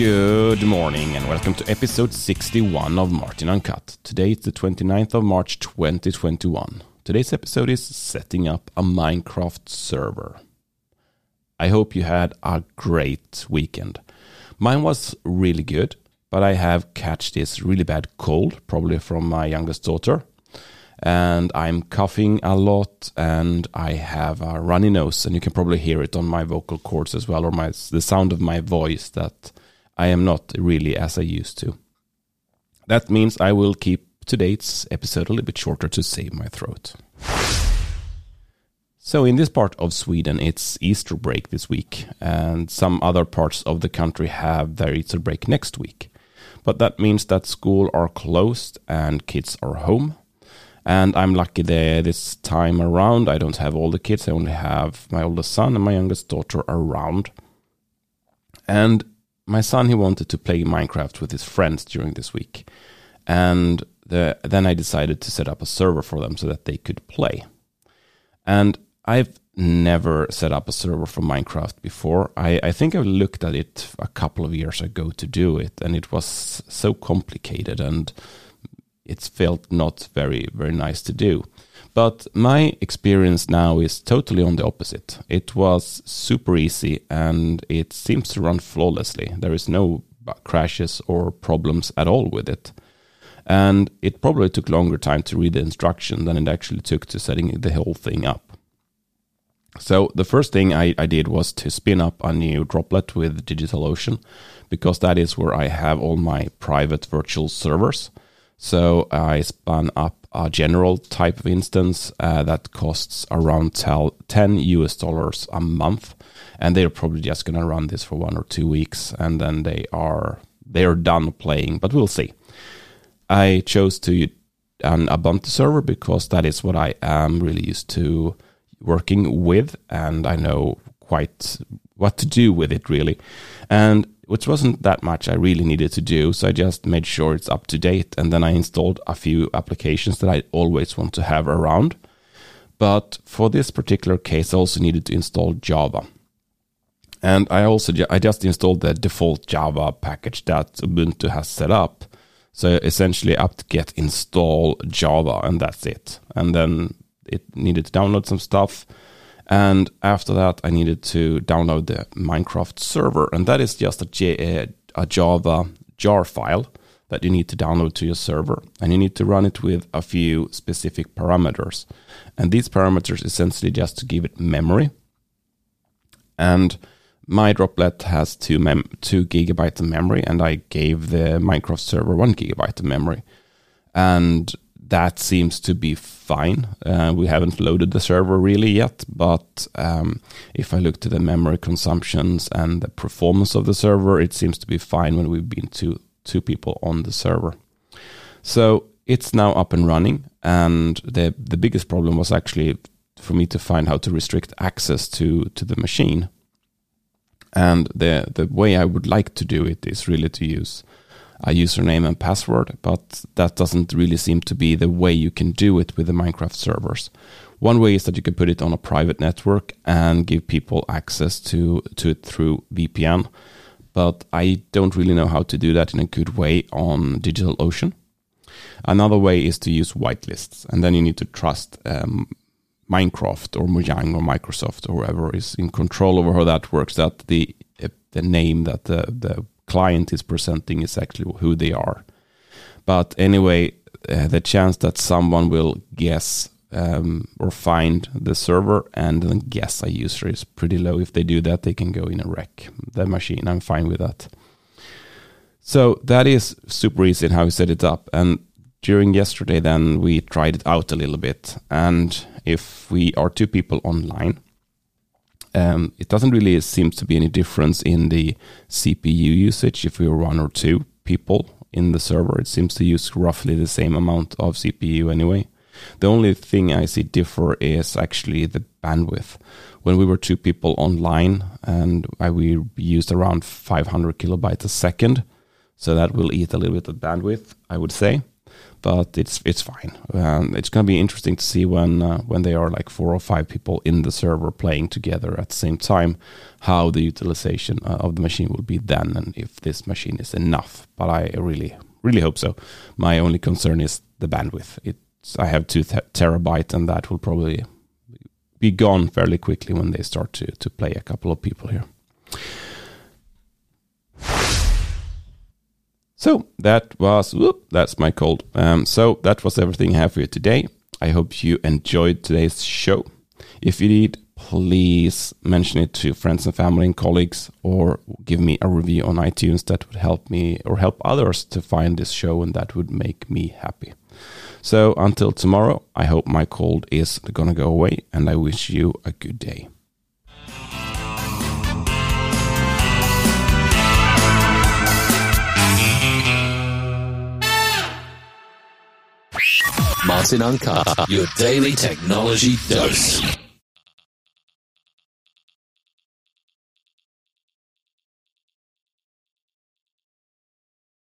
Good morning and welcome to episode 61 of Martin Uncut. Today it's the 29th of March 2021. Today's episode is setting up a Minecraft server. I hope you had a great weekend. Mine was really good, but I have catched this really bad cold, probably from my youngest daughter. And I'm coughing a lot and I have a runny nose and you can probably hear it on my vocal cords as well or my the sound of my voice that I am not really as I used to. That means I will keep today's episode a little bit shorter to save my throat. So, in this part of Sweden, it's Easter break this week, and some other parts of the country have their Easter break next week. But that means that school are closed and kids are home. And I'm lucky that this time around I don't have all the kids. I only have my oldest son and my youngest daughter around. And my son he wanted to play Minecraft with his friends during this week. And the, then I decided to set up a server for them so that they could play. And I've never set up a server for Minecraft before. I, I think I looked at it a couple of years ago to do it, and it was so complicated and it felt not very, very nice to do. But my experience now is totally on the opposite. It was super easy and it seems to run flawlessly. There is no crashes or problems at all with it. And it probably took longer time to read the instruction than it actually took to setting the whole thing up. So the first thing I, I did was to spin up a new droplet with DigitalOcean because that is where I have all my private virtual servers. So I spun up a general type of instance uh, that costs around 10 US dollars a month, and they're probably just going to run this for one or two weeks, and then they are they are done playing. But we'll see. I chose to an Ubuntu server because that is what I am really used to working with, and I know quite what to do with it really. And which wasn't that much I really needed to do, so I just made sure it's up to date, and then I installed a few applications that I always want to have around. But for this particular case, I also needed to install Java. And I also I just installed the default Java package that Ubuntu has set up. So essentially apt-get install Java and that's it. And then it needed to download some stuff. And after that, I needed to download the Minecraft server. And that is just a, J- a Java jar file that you need to download to your server. And you need to run it with a few specific parameters. And these parameters essentially just to give it memory. And my droplet has two, mem- two gigabytes of memory, and I gave the Minecraft server one gigabyte of memory. And that seems to be fine. Uh, we haven't loaded the server really yet, but um, if I look to the memory consumptions and the performance of the server, it seems to be fine when we've been two two people on the server. So it's now up and running, and the the biggest problem was actually for me to find how to restrict access to to the machine. And the the way I would like to do it is really to use a username and password, but that doesn't really seem to be the way you can do it with the Minecraft servers. One way is that you can put it on a private network and give people access to, to it through VPN, but I don't really know how to do that in a good way on DigitalOcean. Another way is to use whitelists, and then you need to trust um, Minecraft or Mojang or Microsoft or whoever is in control over how that works. That the the name that the the client is presenting is actually who they are. But anyway, uh, the chance that someone will guess um, or find the server and then guess a user is pretty low. If they do that, they can go in and wreck the machine. I'm fine with that. So that is super easy in how we set it up. And during yesterday, then we tried it out a little bit. And if we are two people online, um, it doesn't really seem to be any difference in the CPU usage if we are one or two people in the server. It seems to use roughly the same amount of CPU anyway. The only thing I see differ is actually the bandwidth. When we were two people online and I, we used around 500 kilobytes a second, so that will eat a little bit of bandwidth, I would say. But it's it's fine. Um, it's going to be interesting to see when uh, when they are like four or five people in the server playing together at the same time, how the utilization uh, of the machine will be then, and if this machine is enough. But I really really hope so. My only concern is the bandwidth. It's I have two th- terabyte, and that will probably be gone fairly quickly when they start to to play a couple of people here. So that was whoop, that's my cold. Um, so that was everything I have for you today. I hope you enjoyed today's show. If you did, please mention it to friends and family and colleagues, or give me a review on iTunes. That would help me or help others to find this show, and that would make me happy. So until tomorrow, I hope my cold is gonna go away, and I wish you a good day. Martin Uncut, your daily technology dose.